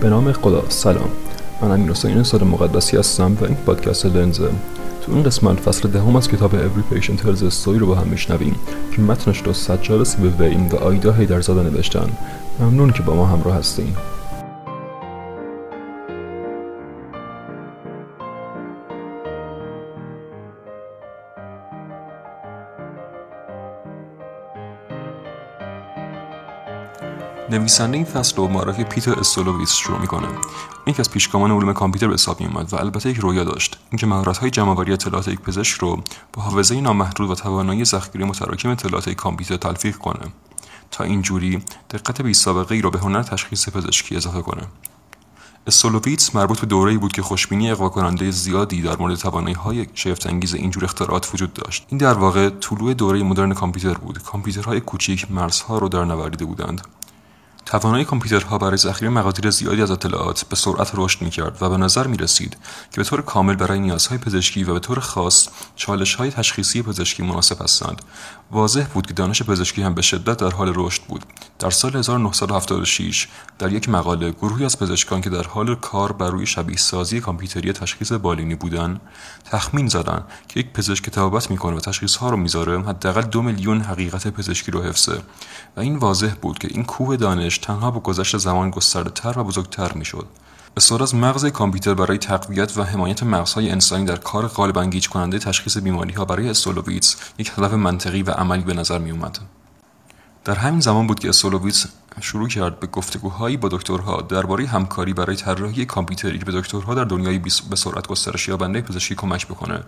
به نام خدا. سلام. من امیر حسین سال مقدسی هستم و این پادکست لنزه. تو این قسمت فصل دهم از کتاب Every Patient Tells a رو با هم میشنویم که متنش رو سجاد سیبوین و آیدا هیدرزاده نوشتن. ممنون که با ما همراه هستین. نویسنده این فصل رو معرفی پیتر استولوویس شروع می‌کنه. یک از پیشگامان علوم کامپیوتر به حساب میومد و البته یک رویا داشت. اینکه مهارت‌های جمعآوری اطلاعات یک پزشک رو با حافظه نامحدود و توانایی ذخیره متراکم اطلاعات کامپیوتر تلفیق کنه. تا اینجوری دقت بی سابقه ای را به هنر تشخیص پزشکی اضافه کنه. استولوویتس مربوط به دوره‌ای بود که خوشبینی اغوا کننده زیادی در مورد توانایی های شگفت انگیز اینجور اختراعات وجود داشت. این در واقع طلوع دوره مدرن کامپیوتر بود. کامپیوترهای کوچیک مرزها رو در نوردیده بودند. توانایی کامپیوترها برای ذخیره مقادیر زیادی از اطلاعات به سرعت رشد می‌کرد و به نظر می رسید که به طور کامل برای نیازهای پزشکی و به طور خاص چالشهای تشخیصی پزشکی مناسب هستند. واضح بود که دانش پزشکی هم به شدت در حال رشد بود. در سال 1976 در یک مقاله گروهی از پزشکان که در حال کار بر روی شبیه سازی کامپیوتری تشخیص بالینی بودند تخمین زدند که یک پزشک که تبابت می‌کنه و تشخیصها رو می‌ذاره حداقل دو میلیون حقیقت پزشکی رو حفظه. و این واضح بود که این کوه دانش تنها با گذشت زمان گسترده تر و بزرگتر می‌شد استفاده از مغز کامپیوتر برای تقویت و حمایت مغزهای انسانی در کار غالبا گیج کننده تشخیص بیماری ها برای استولوویتس یک هدف منطقی و عملی به نظر می اومد. در همین زمان بود که استولوویتس شروع کرد به گفتگوهایی با دکترها درباره همکاری برای طراحی کامپیوتری که به دکترها در دنیای به سرعت گسترش یابنده پزشکی کمک بکنه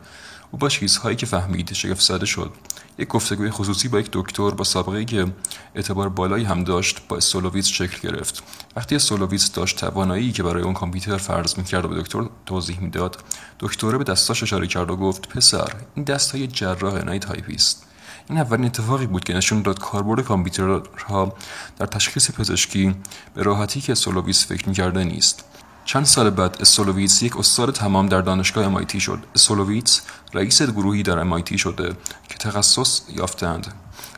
او با چیزهایی که فهمید شگفت زده شد. یک گفتگوی خصوصی با یک دکتر با سابقه که اعتبار بالایی هم داشت با استولوویتس شکل گرفت. وقتی استولوویتس داشت توانایی که برای اون کامپیوتر فرض می‌کرد و به دکتر توضیح می‌داد دکتره به دستاش اشاره کرد و گفت پسر این دستای جراح نه تایپیست این اولین اتفاقی بود که نشون داد کاربرد کامپیوترها در تشخیص پزشکی به راحتی که استولوویتس فکر می‌کرده نیست. چند سال بعد استولوویتس یک استاد تمام در دانشگاه MIT شد. استولوویتس رئیس گروهی در MIT شده که تخصص یافتند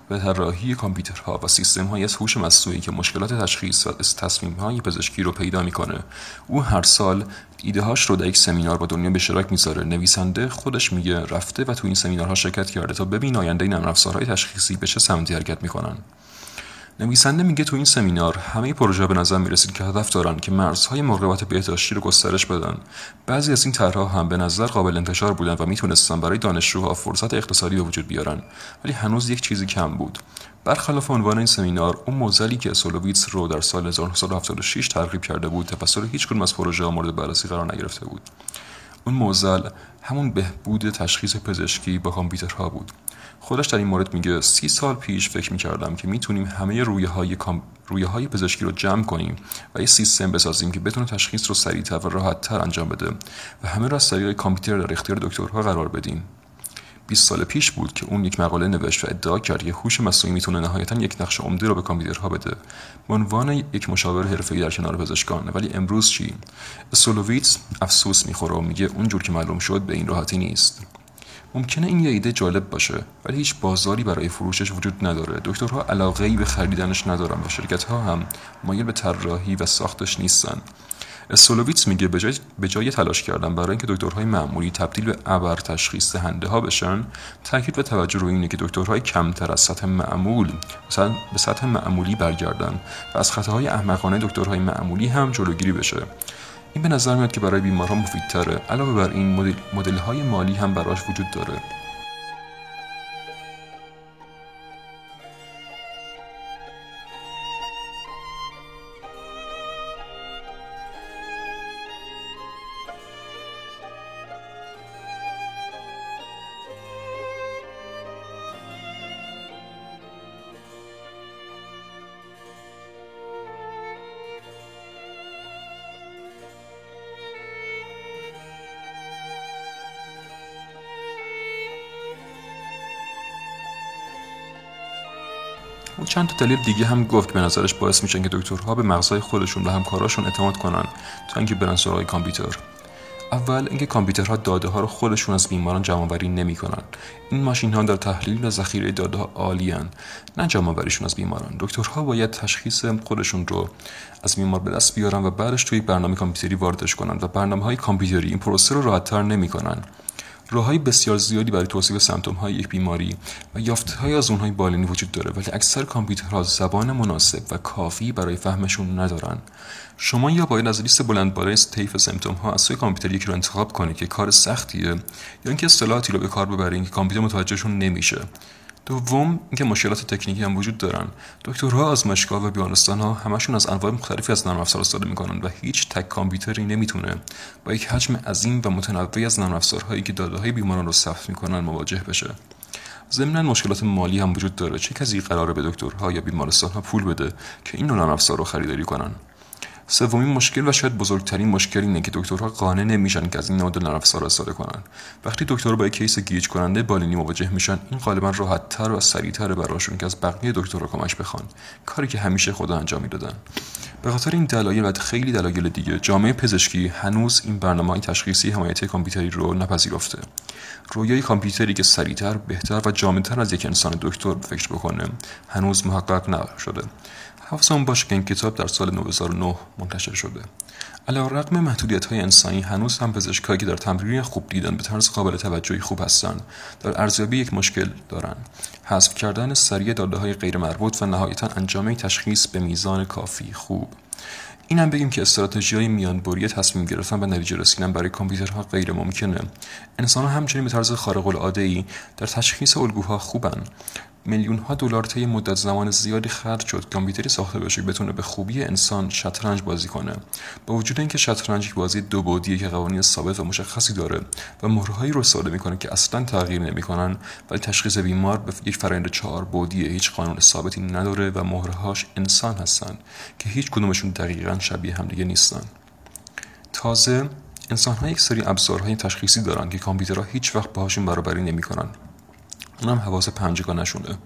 به طراحی کامپیوترها و سیستم های از هوش مصنوعی که مشکلات تشخیص و تصمیم پزشکی رو پیدا می‌کنه. او هر سال ایده هاش رو در یک سمینار با دنیا به اشتراک می‌ذاره. نویسنده خودش میگه رفته و تو این سمینارها شرکت کرده تا ببین آینده نرم افزارهای تشخیصی به چه سمتی حرکت می‌کنن. نویسنده میگه تو این سمینار همه پروژه به نظر می‌رسید که هدف دارن که مرزهای مراقبت بهداشتی رو گسترش بدن. بعضی از این طرحها هم به نظر قابل انتشار بودن و می‌تونستن برای دانشجوها فرصت اقتصادی به وجود بیارن. ولی هنوز یک چیزی کم بود. برخلاف عنوان این سمینار اون موزلی که سولوویتس رو در سال 1976 ترغیب کرده بود توسط هیچ از پروژه مورد بررسی قرار نگرفته بود. اون موزل همون بهبود تشخیص پزشکی با کامپیوترها بود خودش در این مورد میگه سی سال پیش فکر می‌کردم که می‌تونیم همه رویه های. رویه های پزشکی رو جمع کنیم و یه سیستم بسازیم که بتونه تشخیص رو سریعتر و راحتتر انجام بده و همه را از طریق کامپیوتر در اختیار دکترها قرار بدیم 20 سال پیش بود که اون یک مقاله نوشت و ادعا کرد که هوش مصنوعی می‌تونه نهایتا یک نقش عمده رو به کامپیوترها بده. به عنوان یک مشاور حرفه‌ای در کنار پزشکان. ولی امروز چی؟ اسولوویتس افسوس می‌خوره و میگه اونجور که معلوم شد به این راحتی نیست. ممکنه این یه ایده جالب باشه ولی هیچ بازاری برای فروشش وجود نداره. دکترها علاقه ای به خریدنش ندارن و شرکت ها هم مایل به طراحی و ساختش نیستن. اسولوویتس میگه به جای, به جای تلاش کردن برای اینکه دکترهای معمولی تبدیل به ابر تشخیص دهنده ها بشن تاکید به توجه روی اینه که دکترهای کمتر از سطح معمول به سطح معمولی برگردن و از خطاهای احمقانه دکترهای معمولی هم جلوگیری بشه. این به نظر میاد که برای بیماران مفیدتره علاوه بر این مدل های مالی هم براش وجود داره. چند دلیل دیگه هم گفت به نظرش باعث میشن که دکترها به مغزهای خودشون و همکاراشون اعتماد کنن. تا اینکه برن سراغ کامپیوتر. اول اینکه کامپیوترها داده ها رو خودشون از بیماران جمع آوری نمی‌کنن. این ماشین ها در تحلیل و ذخیره داده ها عالیان نه جمع آوریشون از بیماران. دکترها باید تشخیص خودشون رو از بیمار به دست بیارن و بعدش توی برنامه کامپیوتری واردش کنن و برنامه های کامپیوتری این پروسه رو راحتتر نمی‌کنن. های بسیار زیادی برای توصیف سمتوم های یک بیماری و یافته های از اونهای بالینی وجود داره ولی اکثر کامپیوترها زبان مناسب و کافی برای فهمشون ندارن. شما یا باید از لیست بلند بالای طیف سمتوم ها از سوی کامپیوتر یکی رو انتخاب کنید که کار سختیه یا اینکه اصطلاحاتی رو به کار ببرید که کامپیوتر متوجهشون نمیشه. دوم اینکه مشکلات تکنیکی هم وجود دارن. دکترها آزمایشگاه و بیمارستان ها همشون از انواع مختلفی از نرم افزار استفاده می‌کنن و هیچ تک کامپیوتری نمی‌تونه. با یک حجم عظیم و متنوعی از نرم افزارهایی که داده های بیماران رو ثبت می‌کنن مواجه بشه. ضمنا مشکلات مالی هم وجود داره. چه کسی قراره به دکترها یا بیمارستان ها پول بده که این نرم رو خریداری کنن؟ سومین مشکل و شاید بزرگترین مشکل اینه که دکترها قانع نمیشن که از این نود نرم افزار استفاده کنن. وقتی دکترها با یک case گیج کننده بالینی مواجه میشن این غالبا راحتتر و سریعتر براشون که از بقیه دکترها کمک بخوان. کاری که همیشه خدا انجام می‌دادن. به خاطر این دلایل و خیلی دلایل دیگه جامعه پزشکی هنوز این برنامه تشخیصی حمایت کامپیوتری رو نپذیرفته. رویای کامپیوتری که سریعتر بهتر و جامعتر از یک انسان دکتر فکر بکنه هنوز محقق نشده. حواسمون باشه که این کتاب در سال 2009 منتشر شده. علا رقم محدودیت های انسانی هنوز هم پزشکایی که در تمرین خوب دیدن به طرز قابل توجهی خوب هستند. در ارزیابی یک مشکل دارند. حذف کردن سریع داده های غیر مربوط و نهایتا انجام تشخیص به میزان کافی خوب. این هم بگیم که استراتژی های میانبری تصمیم گرفتن به نتیجه رسیدن برای کامپیوترها غیر ممکنه. انسان ها همچنین به طرز خارق العاده ای در تشخیص الگوها خوبن. میلیون ها دلار طی مدت زمان زیادی خرج شد کامپیوتری ساخته بشه بتونه به خوبی انسان شطرنج بازی کنه. با وجود اینکه شطرنج یک بازی دو بعدیه که قوانین ثابت و مشخصی داره و مهرهایی رو استفاده می‌کنه که اصلا تغییر نمی‌کنن ولی تشخیص بیمار به یک فرآیند چهار بعدیه هیچ قانون ثابتی نداره و مهرهاش انسان هستن که هیچ کدومشون دقیقا شبیه همدیگه نیستن. تازه انسان ها یک سری ابزارهای تشخیصی دارن که کامپیوترها هیچ وقت باهاشون برابری نمی‌کنن. اونم حواس پنجگانشونه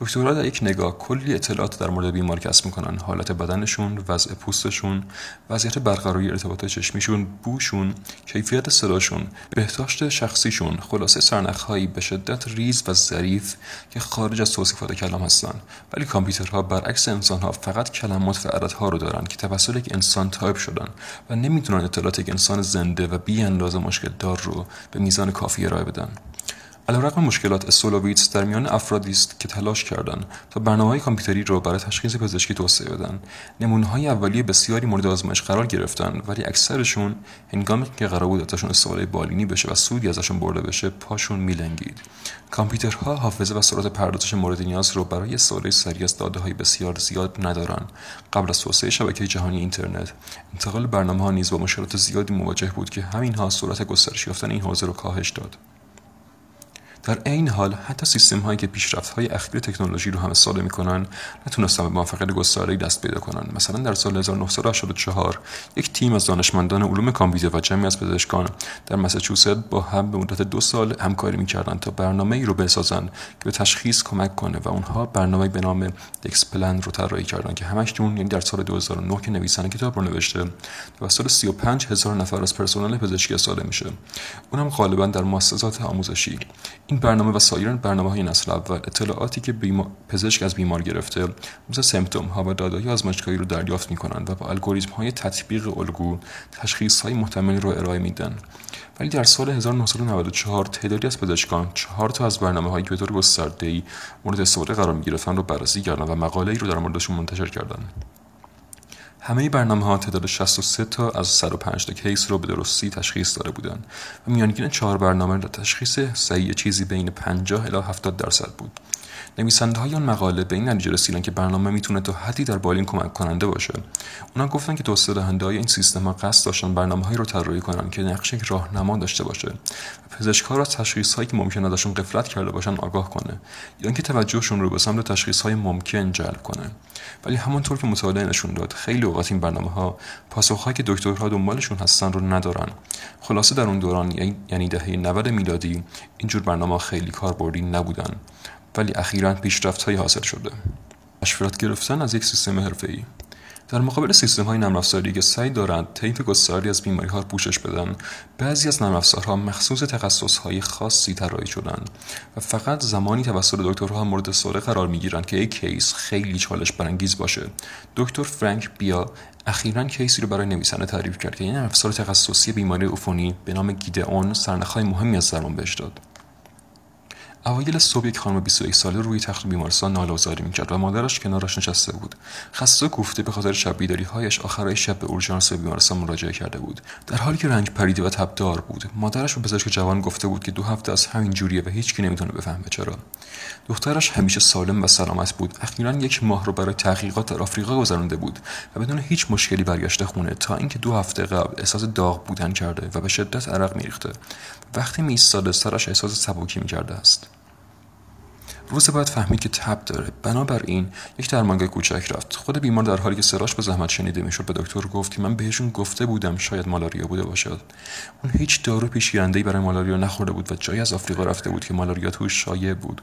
دکترها در یک نگاه کلی اطلاعات در مورد بیمار کسب می‌کنن. حالت بدنشون وضع پوستشون وضعیت برقراری ارتباط چشمیشون بوشون کیفیت صداشون بهداشت شخصیشون خلاصه سرنخهایی به شدت ریز و ظریف که خارج از توصیفات کلام هستن. ولی کامپیوترها برعکس انسانها فقط کلمات و عددها رو دارن که توسط یک انسان تایپ شدن و نمی‌تونن اطلاعات یک انسان زنده و بی اندازه مشکل دار رو به میزان کافی ارائه بدن. علیرغم مشکلات استولوویتس در میان افرادی است که تلاش کردند تا برنامه های کامپیوتری را برای تشخیص پزشکی توسعه بدن. نمونه های اولیه بسیاری مورد آزمایش قرار گرفتن ولی اکثرشون هنگامی که قرار بود ازشون استفاده بالینی بشه و سودی ازشون برده بشه پاشون میلنگید. کامپیوترها حافظه و سرعت پردازش مورد نیاز رو برای استفاده سریع از داده های بسیار زیاد ندارن. قبل از توسعه شبکه جهانی اینترنت انتقال برنامه ها نیز با مشکلات زیادی مواجه بود که همینها سرعت گسترش یافتن این حوزه رو کاهش داد. در عین حال حتی سیستم هایی که پیشرفت های اخیر تکنولوژی رو هم استفاده می‌کنن نتونستن به موفقیت گسترده دست پیدا کنن. مثلا در سال 1984 یک تیم از دانشمندان علوم کامپیوتر و جمعی از پزشکان در مساچوست با هم به مدت دو سال همکاری می‌کردند تا برنامه ای رو بسازن که به تشخیص کمک کنه و اونها برنامه به نام دکس پلن رو طراحی کردن که همشون یعنی در سال 2009 که نویسنده کتاب رو نوشته توسط 35 هزار نفر از پرسنل پزشکی استفاده میشه. اونم غالبا در مؤسسات آموزشی. برنامه و سایر برنامه های نسل اول اطلاعاتی که پزشک از بیمار گرفته مثل سمپتوم ها و دادای آزمایشگاهی رو دریافت می کنند و با الگوریتم های تطبیق الگو تشخیص های محتملی رو ارائه میدن. ولی در سال 1994 تعدادی از پزشکان چهار تا از برنامه هایی که به طور گسترده مورد استفاده قرار می گرفتن رو بررسی کردند و مقاله ای رو در موردشون منتشر کردند. همه برنامه ها تعداد 63 تا از 105 تا کیس رو به درستی تشخیص داده بودند و میانگین چهار برنامه در تشخیص صحیح چیزی بین 50 الی 70 درصد بود. نویسنده های آن مقاله به این نتیجه رسیدن که برنامه می‌تونه تا حدی در بالین کمک کننده باشه. اونا گفتن که توسعه دهنده های این سیستم ها قصد داشتن برنامه هایی رو طراحی کنن که نقش یک راهنما داشته باشه و پزشکها را تشخیص هایی که ممکنه ازشون قفلت کرده باشن آگاه کنه یا اینکه توجهشون رو به سمت تشخیص های ممکن جلب کنه. ولی همونطور که مطالعه نشون داد خیلی اوقات این برنامه ها پاسخهایی که دکترها دنبالشون هستن رو ندارن. خلاصه در اون دوران یعنی دهه 90 میلادی اینجور برنامه خیلی کاربردی نبودن. ولی اخیرا پیشرفت های حاصل شده. مشورت گرفتن از یک سیستم ای در مقابل سیستم های نرم که سعی دارند طیف گستری از بیماری ها پوشش بدن بعضی از نرم افزارها مخصوص تخصص های خاصی طراحی شدند و فقط زمانی توسط دکترها مورد استفاده قرار می گیرند که یک کیس خیلی چالش برانگیز باشه. دکتر فرانک بیا اخیرا کیسی رو برای نویسنده تعریف کرد که این افزار تخصصی بیماری عفونی به نام گیدئون سرنخهای مهمی از درمان بهش داد. اوایل صبح یک خانم 21 ساله روی تخت بیمارستان ناله‌زاری می‌کرد و مادرش کنارش نشسته بود. خسته گفته به خاطر شب هایش آخرای شب به اورژانس بیمارستان مراجعه کرده بود. در حالی که رنگ پریده و تبدار بود مادرش به پزشک جوان گفته بود که دو هفته از همین جوریه و هیچکی نمی‌تونه بفهمه چرا. دخترش همیشه سالم و سلامت بود. اخیرا یک ماه رو برای تحقیقات در آفریقا گذرانده بود و بدون هیچ مشکلی برگشته خونه تا اینکه دو هفته قبل احساس داغ بودن کرده و به شدت عرق میریخته. وقتی میایستاده سرش احساس سبکی می‌کرده است. روز بعد فهمید که تب داره. بنابراین یک درمانگاه کوچک رفت. خود بیمار در حالی که سراش به زحمت شنیده می‌شد به دکتر گفت که من بهشون گفته بودم شاید مالاریا بوده باشد. اون هیچ دارو پیشگیرندهای برای مالاریا نخورده بود و جایی از آفریقا رفته بود که مالاریا توش شایع بود.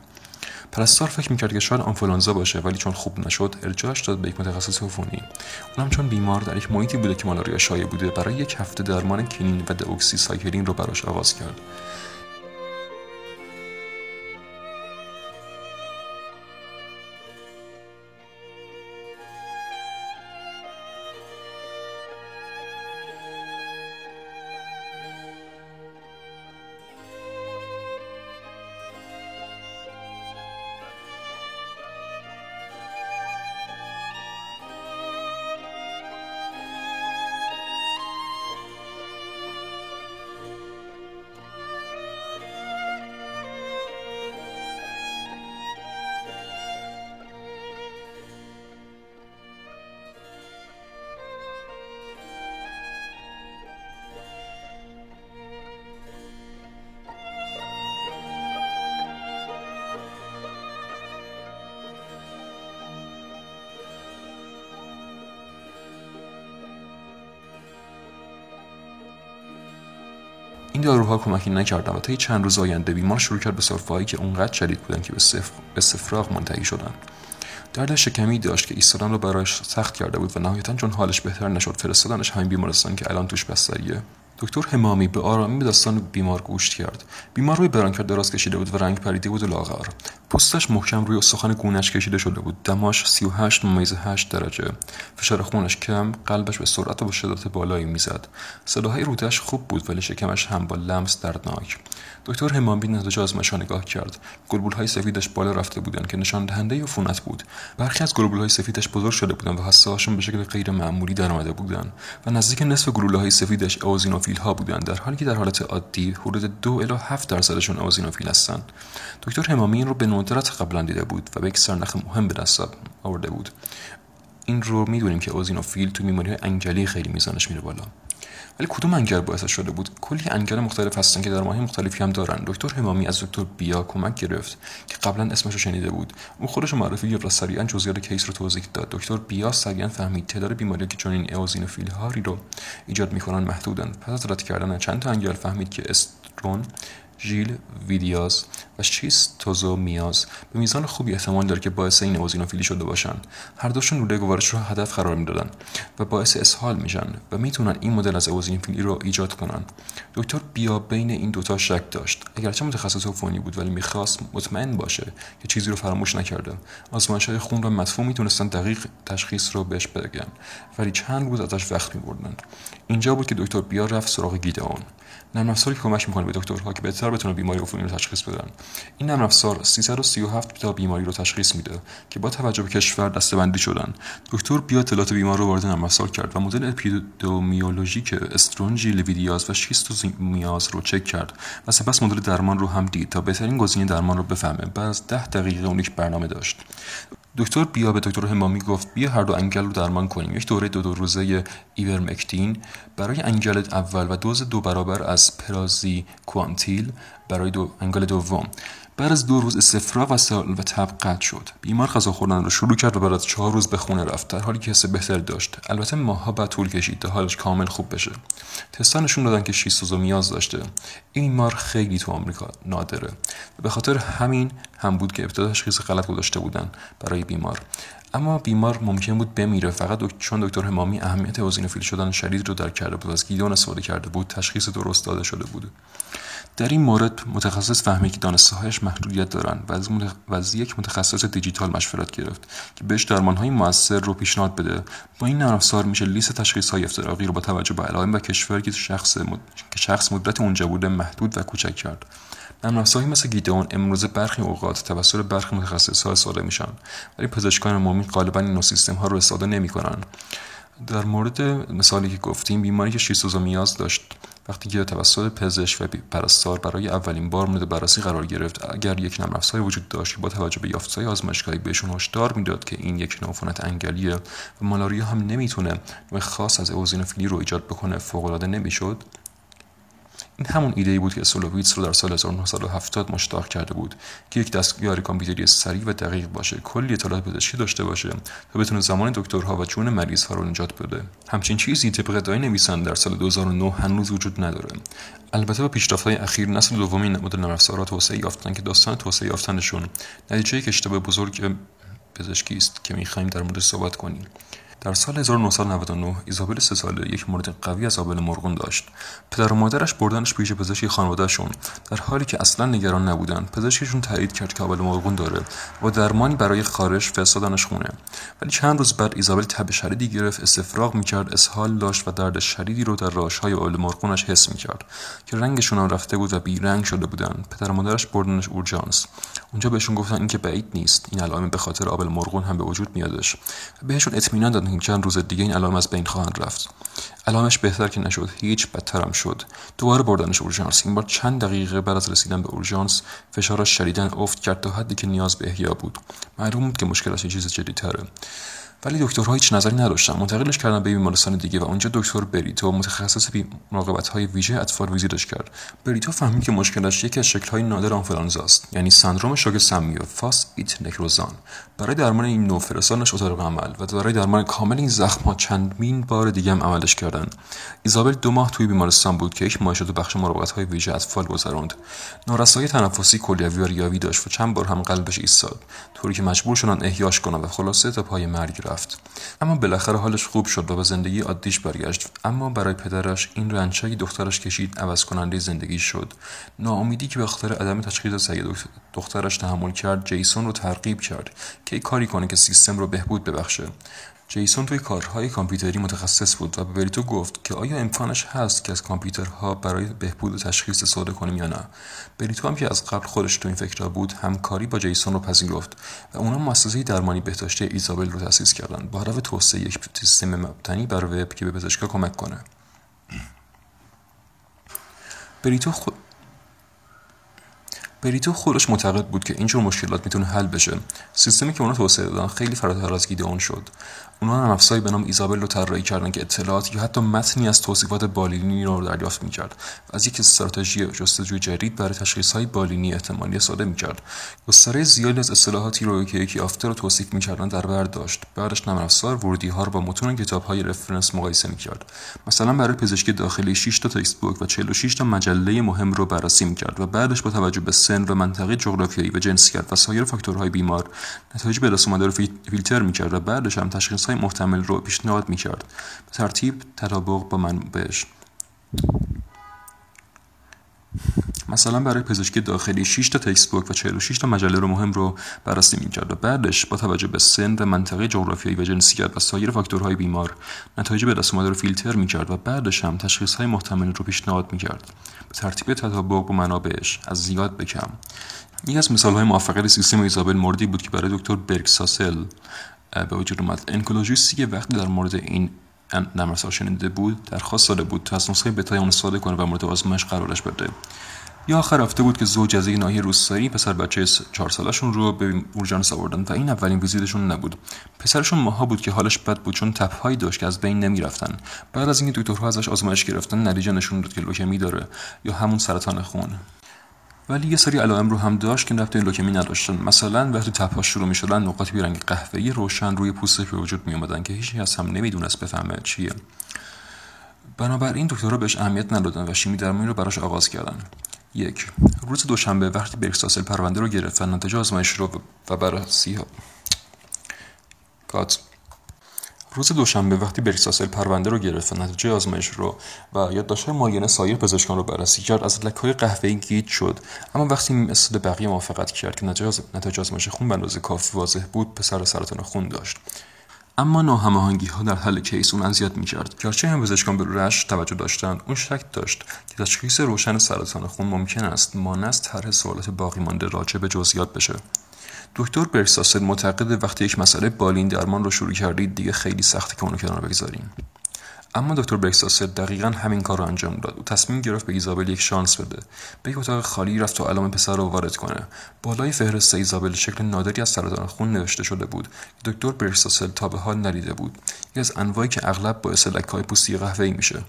پرستار فکر می‌کرد که شاید آنفولانزا باشه ولی چون خوب نشد ارجاعش داد به یک متخصص عفونی. اونم چون بیمار در یک محیطی بوده که مالاریا شایع بوده برای یک هفته درمان کینین و داوکسی سایکلین رو براش آغاز کرد. این داروها کمکی نکردن و طی چند روز آینده بیمار شروع کرد به سرفه‌هایی که اونقدر شدید بودن که به, سفراغ منتهی شدن. درد شکمی داشت که ایستادن رو برایش سخت کرده بود و نهایتا چون حالش بهتر نشد فرستادنش همین بیمارستان که الان توش بستریه. دکتر همامی به آرامی به داستان بیمار گوش کرد. بیمار روی برانکر دراز کشیده بود و رنگ پریده بود و لاغر. پوستش محکم روی استخوان گونهش کشیده شده بود. دماش 38 ممیز 8 درجه. فشار خونش کم قلبش به سرعت و با شدت بالایی می‌زد. صداهای رودش خوب بود ولی شکمش هم با لمس دردناک. دکتر همامبی نتایج آزمایش نگاه کرد. گلبول های سفیدش بالا رفته بودند که نشان دهنده عفونت بود. برخی از گلبول های سفیدش بزرگ شده بودند و حسه به شکل غیر معمولی درآمده بودند و نزدیک نصف گلوله های سفیدش اوزینوفیل ها بودند در حالی که در حالت عادی حدود دو الی 7 درصدشون اوزینوفیل هستند. دکتر همامی این رو به ندرت قبلا دیده بود و به یک سرنخ مهم به دست آورده بود. این رو می‌دونیم که اوزینوفیل تو بیماری انگلی خیلی میزانش میره بالا. ولی کدوم انگل باعث شده بود؟ کلی انگل مختلف هستن که درمان‌های مختلفی هم دارن. دکتر همامی از دکتر بیا کمک گرفت که قبلا اسمش رو شنیده بود. او خودش معرفی کرد و سریعا جزئیات case رو توضیح داد. دکتر بیا سریعا فهمید تعداد بیماری که چنین اوزینوفیل هاری رو ایجاد می‌کنن محدودن. پس از رد کردن چند تا انگل فهمید که استرونژیلوئیدیاز و میاز. به میزان خوبی احتمال داره که باعث این اوزینوفیلی شده باشن. هر دوشون لوله گوارش رو هدف قرار می‌دادن و باعث اسهال میشن و می‌تونن این مدل از اوزینوفیلی رو ایجاد کنن. دکتر بیا بین این دوتا شک داشت. اگرچه متخصص عفونی بود ولی می‌خواست مطمئن باشه که چیزی رو فراموش نکرده. آزمایش های خون و مدفوع می‌تونستن دقیق تشخیص رو بهش بگن ولی چند روز ازش وقت میبردن. اینجا بود که دکتر بیا رفت سراغ گیدئون. نرم افزاری کمک می‌کنه به دکترها که بهتر بتونه بیماری عفونی رو تشخیص بدن این نرم افزار 337 تا بیماری رو تشخیص میده که با توجه به کشور دسته‌بندی شدن. دکتر بیا اطلاعات بیمار رو وارد نرم افزار کرد و مدل اپیدمیولوژیک استرونژی لویدیاز و شیستومیاز رو چک کرد و سپس مدل درمان رو هم دید تا بهترین گزینه درمان رو بفهمه. بعد از ده دقیقه اون یک برنامه داشت. دکتر بیا به دکتر همامی گفت بیا هر دو انگل رو درمان کنیم. یک دوره دو دو روزه ایورمکتین. برای انگل اول و دوز دو برابر از پرازی کوانتیل برای دو انگل دوم. بعد از دو روز استفراغ و سال و تب قطع شد. بیمار غذا خوردن را شروع کرد و بعد از چهار روز به خونه رفت. در حالی که حس بهتری داشت. البته ماهها بعد طول کشید تا حالش کامل خوب بشه. تستا نشون دادن که شیستوزومیاز داشته. این بیمار خیلی تو آمریکا نادره. و به خاطر همین هم بود که ابتدا تشخیص غلط گذاشته بودن برای بیمار. اما بیمار ممکن بود بمیره. فقط چون دکتر همامی اهمیت اوزینوفیل شدن شدید رو درک کرده بود و از گیدون استفاده کرده بود تشخیص درست داده شده بود. در این مورد متخصص فهمید که دانسته محدودیت دارند و از, از یک متخصص دیجیتال مشورت گرفت که بهش درمان های موثر رو پیشنهاد بده. با این نرم میشه لیست تشخیص های افتراقی رو با توجه به علائم و کشوری که شخص مد... که شخص مدت اونجا بوده محدود و کوچک کرد. نرم مثل گیدئون امروز برخی اوقات توسط برخی متخصص ها استفاده میشن ولی پزشکان عمومی غالبا این نوع سیستم ها رو استفاده نمی‌کنن. در مورد مثالی که گفتیم بیماری که شیستوزومیاز داشت. وقتی که توسط پزشک و پرستار برای اولین بار مورد بررسی قرار گرفت اگر یک افزاری وجود داشت با توجه به یافته‌های آزمایشگاهی بهشون هشدار می‌داد که این یک عفونت انگلیه و مالاریا هم نمی‌تونه نوع خاص از اوزینوفیلی رو ایجاد بکنه فوق‌العاده نمی‌شد. این همون ایده بود که سولوویتس رو در سال 1970 مشتاق کرده بود که یک دستگاه کامپیوتری سریع و دقیق باشه کلی اطلاعات پزشکی داشته باشه تا بتونه زمان دکترها و جون مریضها رو نجات بده. همچین چیزی طبق ادعای نویسنده در سال 2009 هنوز وجود نداره. البته با پیشرفت‌های اخیر نسل دومی نرم افزارها توسعه یافتن که داستان توسعه یافتنشون نتیجه یک اشتباه بزرگ پزشکی است که می‌خواهیم در مورد صحبت کنیم. در سال 1999 ایزابل سه ساله یک مورد قوی از آبل مرغون داشت. پدر و مادرش بردنش پیش پزشک خانوادهشون. در حالی که اصلا نگران نبودن پزشکشون تایید کرد که آبل مرغون داره و درمانی برای خارش فرستادنش خونه. ولی چند روز بعد ایزابل تب شدیدی گرفت استفراغ می‌کرد اسهال داشت و درد شدیدی رو در راههای آبل مرغونش حس می‌کرد که رنگشون هم رفته بود و بیرنگ شده بودن. پدر و مادرش بردنش اورژانس. اونجا بهشون گفتن اینکه بعید نیست. این علائم به خاطر آبل مرغون هم به وجود میادش. بهشون اطمینان دادن چند روز دیگه این علائم از بین خواهند رفت. علامش بهتر که نشد. هیچ بدترم شد. دوباره بردنش اورژانس. این بار چند دقیقه بعد از رسیدن به اورژانس فشارش شدیدا افت کرد تا حدی که نیاز به احیا بود. معلوم بود که مشکلش چیز جدیتره. ولی دکترها هیچ نظری نداشتن. منتقلش کردن به بیمارستان دیگه و اونجا دکتر بریتو متخصص مراقبت های ویژه اطفال ویزیتش کرد. بریتو فهمید که مشکلش یکی از شکل های نادر آنفولانزا است یعنی سندروم شوک سمی و فاسئیت نکروزان. برای درمان این نوع فرستادنش اتاق عمل و برای درمان کامل این زخم ها چندین بار دیگه هم عملش کردن ایزابل دو ماه توی بیمارستان بود که یک ماه شد بخش مراقبت های ویژه اطفال گذروند. نارسایی تنفسی کلیوی و ریاوی داشت و چند بار هم قلبش ایستاد. طوری که مجبور شدن احیاش کنن و خلاصه تا پای مرگ رفت. اما بالاخره حالش خوب شد و به زندگی عادیش برگشت. اما برای پدرش این رنجهایی دخترش کشید عوض کننده زندگی شد. ناامیدی که به خاطر عدم تشخیص صحیح دخترش تحمل کرد جیسون رو ترغیب کرد که کاری کنه که سیستم رو بهبود ببخشه. جیسون توی کارهای کامپیوتری متخصص بود و به بریتو گفت که آیا امکانش هست که از کامپیوترها برای بهبود و تشخیص استفاده کنیم یا نه. بریتو هم که از قبل خودش تو این فکر بود همکاری با جیسون رو پذیرفت و اونا مؤسسه درمانی بهداشتی ایزابل رو تأسیس کردن با هدف توسعه یک سیستم مبتنی بر وب که به پزشکا کمک کنه. بریتو خود بریتو خودش معتقد بود که اینجور مشکلات می‌تونه حل بشه. سیستمی که اونا توسعه دادن خیلی فراتر از گیدئون شد. اونا هم افزایی به نام ایزابل رو طراحی کردن که اطلاعات یا حتی متنی از توصیفات بالینی رو دریافت می‌کرد. و از یک استراتژی جستجوی جدید برای تشخیص های بالینی احتمالی استفاده می‌کرد. گستره زیادی از اصطلاحاتی رو که یکی آفته رو توصیف می‌کردن در بر داشت. بعدش نرم افزار ورودی ها رو با متون کتاب های رفرنس مقایسه می‌کرد. مثلا برای پزشکی داخلی 6 تا تکست و 46 تا مجله مهم رو بررسی می‌کرد و بعدش با توجه به و منطقه جغرافیایی و جنسیت و سایر فاکتورهای بیمار نتایج به دست اومده رو فیلتر می‌کرد و بعدش هم تشخیص های محتمل رو پیشنهاد می‌کرد. به ترتیب تطابق با منبعش مثلا برای پزشکی داخلی 6 تا تکست بوک و 46 تا مجله رو مهم رو بررسی می‌کرد و بعدش با توجه به سن و منطقه جغرافیایی و جنسیت و سایر فاکتورهای بیمار نتایج به دست اومده رو فیلتر می‌کرد و بعدش هم تشخیص های محتمل رو پیشنهاد می‌کرد. به ترتیب تطابق با منابعش از زیاد به کم. یکی از مثال های موفقیت سیستم ایزابل موردی بود که برای دکتر برگساسل به وجود اومد. انکولوژیستی که وقتی در مورد این نرم شنیده بود درخواست داده بود تا از نسخه بتای اون استفاده کنه و مورد آزمایش قرارش بده. یا آخر رفته بود که زوج از یک ناحیه روستایی پسر بچه چهار سالشون رو به اورژانس آوردن و این اولین ویزیتشون نبود. پسرشون ماها بود که حالش بد بود چون تپهایی داشت که از بین نمی‌رفتن. بعد از اینکه دکترها ازش آزمایش گرفتن نتیجه نشون داد که لوکمی داره یا همون سرطان خون. ولی یه سری علائم رو هم داشت که رفت لوکمی نداشتن. مثلا وقتی تپها شروع می‌شدن نقاطی به رنگ قهوه‌ای روشن روی پوستش به وجود می اومدن که هیچ از هم نمی‌دونست بفهمه چیه. بنابراین دکترها بهش اهمیت ندادن و شیمی درمانی رو براش آغاز کردن. یک. روز دوشنبه وقتی برکساسل پرونده رو گرفتن نتیجه آزمایش رو و بررسی ها روز دوشنبه وقتی بریساسل پرونده رو گرفت و نتیجه آزمایش رو و یادداشت‌های معاینه سایر پزشکان رو بررسی کرد از لکه‌های قهوه‌ای گیج شد. اما وقتی مثل بقیه موافقت کرد که نتیجه آزمایش خون به اندازه کافی واضح بود پسر سرطان خون داشت. اما ناهماهنگی ها در حل case اون اذیت می‌کرد. گرچه همه پزشکان به rash توجه داشتند اون شک داشت که تشخیص روشن سرطان خون ممکن است مانع از طرح سوالات باقی مانده راجع به جزئیات بشه. دکتر برساسل معتقد وقتی یک مسئله بالین درمان رو شروع کردید دیگه خیلی سخته که اونو کنار بگذاریم. اما دکتر برکساسل دقیقا همین کار رو انجام داد. او تصمیم گرفت به ایزابل یک شانس بده. به یک اتاق خالی رفت و علام پسر رو وارد کنه. بالای فهرست ایزابل شکل نادری از سرطان خون نوشته شده بود. دکتر برکساسل تا به حال ندیده بود. یکی از انواعی که اغلب باعث لکههای پوستی قهوه‌ای میشه.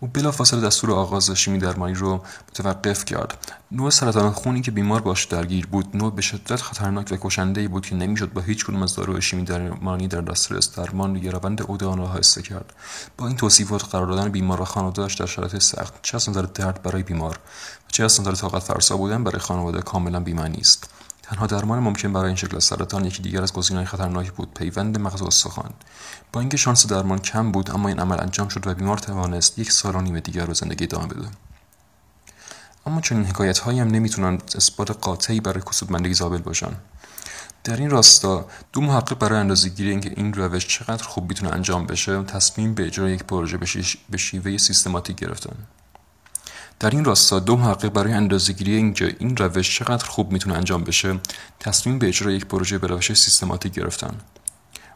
او بلافاصله دستور آغاز شیمی درمانی رو متوقف کرد. نوع سرطان خونی که بیمار باش درگیر بود نوع به شدت خطرناک و کشنده بود که نمی‌شد با هیچ کدوم از داروهای شیمی درمانی در دسترس درمان یا روند عود آن را آهسته کرد. با این توصیفات قرار دادن بیمار و خانوادهاش در شرایط سخت چه از نظر درد برای بیمار و چه از نظر طاقت فرسا بودن برای خانواده کاملا بیمعنی است. تنها درمان ممکن برای این شکل سرطان یکی دیگر از گزینه‌های خطرناک بود پیوند مغز استخوان. با اینکه شانس درمان کم بود اما این عمل انجام شد و بیمار توانست یک سال و نیمه دیگر زندگی ادامه بده. اما چنین حکایت هایی هم نمی‌تونن اثبات قاطعی برای کسودمندی ایزابل باشن. در این راستا دو محقق برای اندازهگیری اینکه این روش چقدر خوب می‌تونه انجام بشه تصمیم به اجرای یک پروژه به شیوه سیستماتیک گرفتن. در این راستا دو محقق برای اندازهگیری اینکه این روش چقدر خوب می‌تونه انجام بشه تصمیم به اجرای یک پروژه به روش سیستماتیک گرفتن.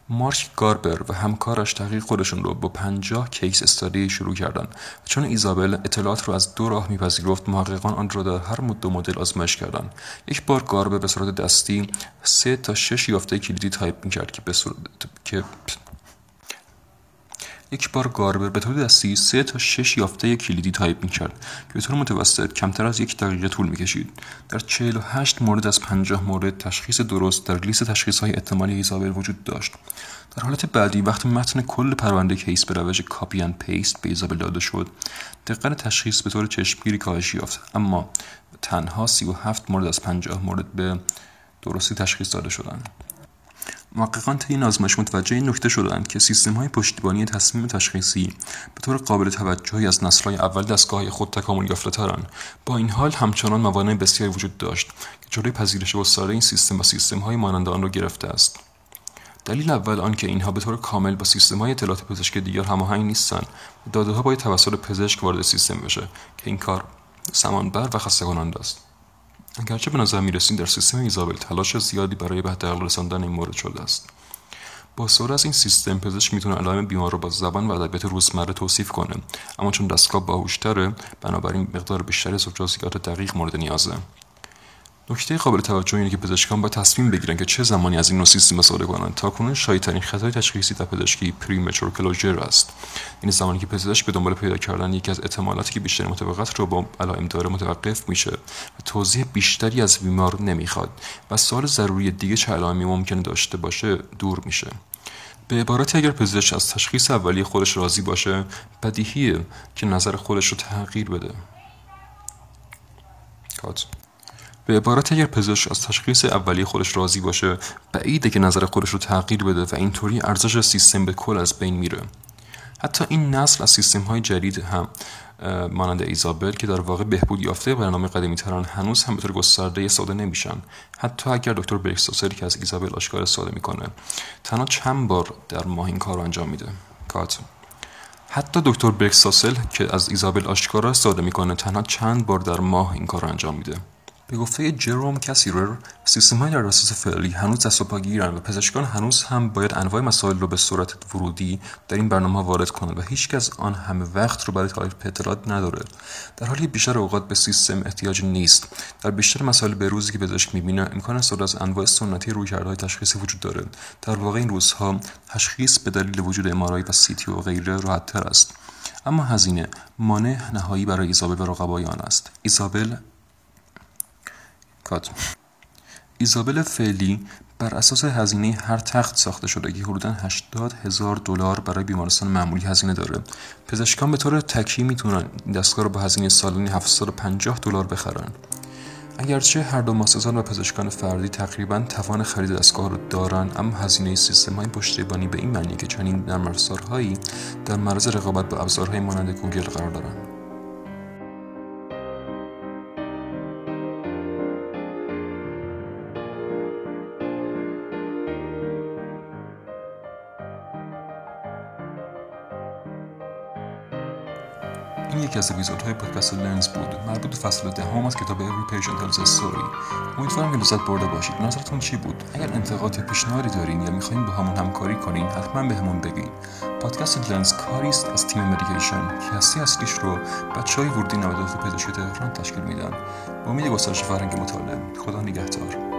مارک گاربر و همکارش تحقیق خودشون رو با پنجاه کیس استادی شروع کردن. و چون ایزابل اطلاعات رو از دو راه میپذیرفت محققان آن را در هر دو مدل آزمایش کردند یک بار گاربر به صورت دستی سه تا شش یافته کلیدی تایپ می‌کرد که به صورت که یک بار گاربر به طور دستی سه تا شش یافته کلیدی تایپ می‌کرد که به طور متوسط کمتر از یک دقیقه طول می‌کشید. در 48 مورد از 50 مورد تشخیص درست در لیست تشخیص های احتمالی ایزابل وجود داشت. در حالت بعدی وقتی متن کل پرونده case به روش copy and paste به ایزابل داده شد. دقت تشخیص به طور چشمگیری کاهش یافت. اما تنها 37 مورد از 50 مورد به درستی تشخیص داده شدند. محققان طی این آزمایش متوجه این نکته شدند که سیستم های پشتیبانی تصمیم تشخیصی به طور قابل توجهی از نسل‌های اول دستگاه خود تکامل یافته‌ترند با این حال همچنان موانع بسیاری وجود داشت که جلوی پذیرش گسترده این سیستم و سیستم های مانند آن را گرفته است. دلیل اول آنکه اینها به طور کامل با سیستم های اطلاعات پزشکی دیگر هماهنگ نیستند. و داده ها باید توسط پزشک وارد سیستم بشه که این کار زمانبر و خسته است. اگرچه به نظر می‌رسید در سیستم ایزابل تلاش زیادی برای به حداقل رساندن این مورد شده است. با سور از این سیستم پزشک می‌تونه علائم بیمار رو با زبان و ادبیات روزمره توصیف کنه اما چون دستگاه باهوشتره بنابراین مقدار بیشتری از دقیق مورد نیازه. نکته قابل توجه اینه که پزشکان با تصمیم بگیرن که چه زمانی از این نوع سیستم استفاده کنند تا کنون شایدترین خطای تشخیصی در پزشکی پریمچور کلوژر است. این زمانی که پزشک به دنبال پیدا کردن یکی از احتمالاتی که بیشتر مطابقت رو با علائم داره متوقف میشه و توضیح بیشتری از بیمار نمی‌خواد و سوال ضروری دیگه چه علائمی ممکن داشته باشه دور میشه. به عبارتی اگر پزشک از تشخیص اولیه خودش راضی باشه بدیهیه که نظر خودش رو تغییر بده. به عبارت اگر پزشک از تشخیص اولی خودش راضی باشه بعیده که نظر خودش رو تغییر بده و اینطوری ارزش سیستم به کل از بین میره. حتی این نسل از سیستم های جدید هم مانند ایزابل که در واقع بهبود یافته برنامه قدیمی تران هنوز هم به طور گسترده ساده نمیشن. حتی اگر دکتر برکساسری که از ایزابل آشکار استفاده می‌کنه تنها چند بار در ماه این کار انجام میده. کات. حتی دکتر برکساسل که از ایزابل آشکار استفاده می‌کنه تنها چند بار در ماه این کار انجام میده. به گفته جروم کسیرر سیستم های در اساس فعلی هنوز دست و و پزشکان هنوز هم باید انواع مسائل رو به صورت ورودی در این برنامه وارد کنند و هیچ از آن همه وقت رو برای تعریف اطلاعات نداره. در حالی بیشتر اوقات به سیستم احتیاج نیست. در بیشتر مسائل به روزی که پزشک می‌بینه امکان استفاده از انواع سنتی رویکردهای تشخیصی وجود داره. در واقع این روزها تشخیص به دلیل وجود امارای و سیتی و غیره راحتتر است. اما هزینه مانع نهایی برای ایزابل و رقبای آن است. ایزابل کات. ایزابل فعلی بر اساس هزینه هر تخت ساخته شده که حدودا 80 هزار دلار برای بیمارستان معمولی هزینه داره. پزشکان به طور تکی می‌تونن دستگاه رو با هزینه سالانه 750 دلار بخرن. اگرچه هر دو مؤسسات و پزشکان فردی تقریبا توان خرید دستگاه رو دارن اما هزینه سیستم های پشتیبانی به این معنی که چنین نرم در معرض رقابت با ابزارهای مانند گوگل قرار دارند این یکی از اپیزودهای پادکست لنز بود. مربوط به فصل دهم از کتاب Every Patient Tells a Story. امیدوارم که لذت برده باشید. نظرتون چی بود؟ اگر انتقاد یا پیشنهادی دارین یا می‌خواین با همون همکاری کنین حتما به همون بگین. پادکست لنز کاری است از تیم مدیکیشن که هستی اصلیش رو بچه های ورودی 92 پزشکی تهران تشکیل میدن. با امید گسترش فرهنگ مطالعه خدا نگهدار.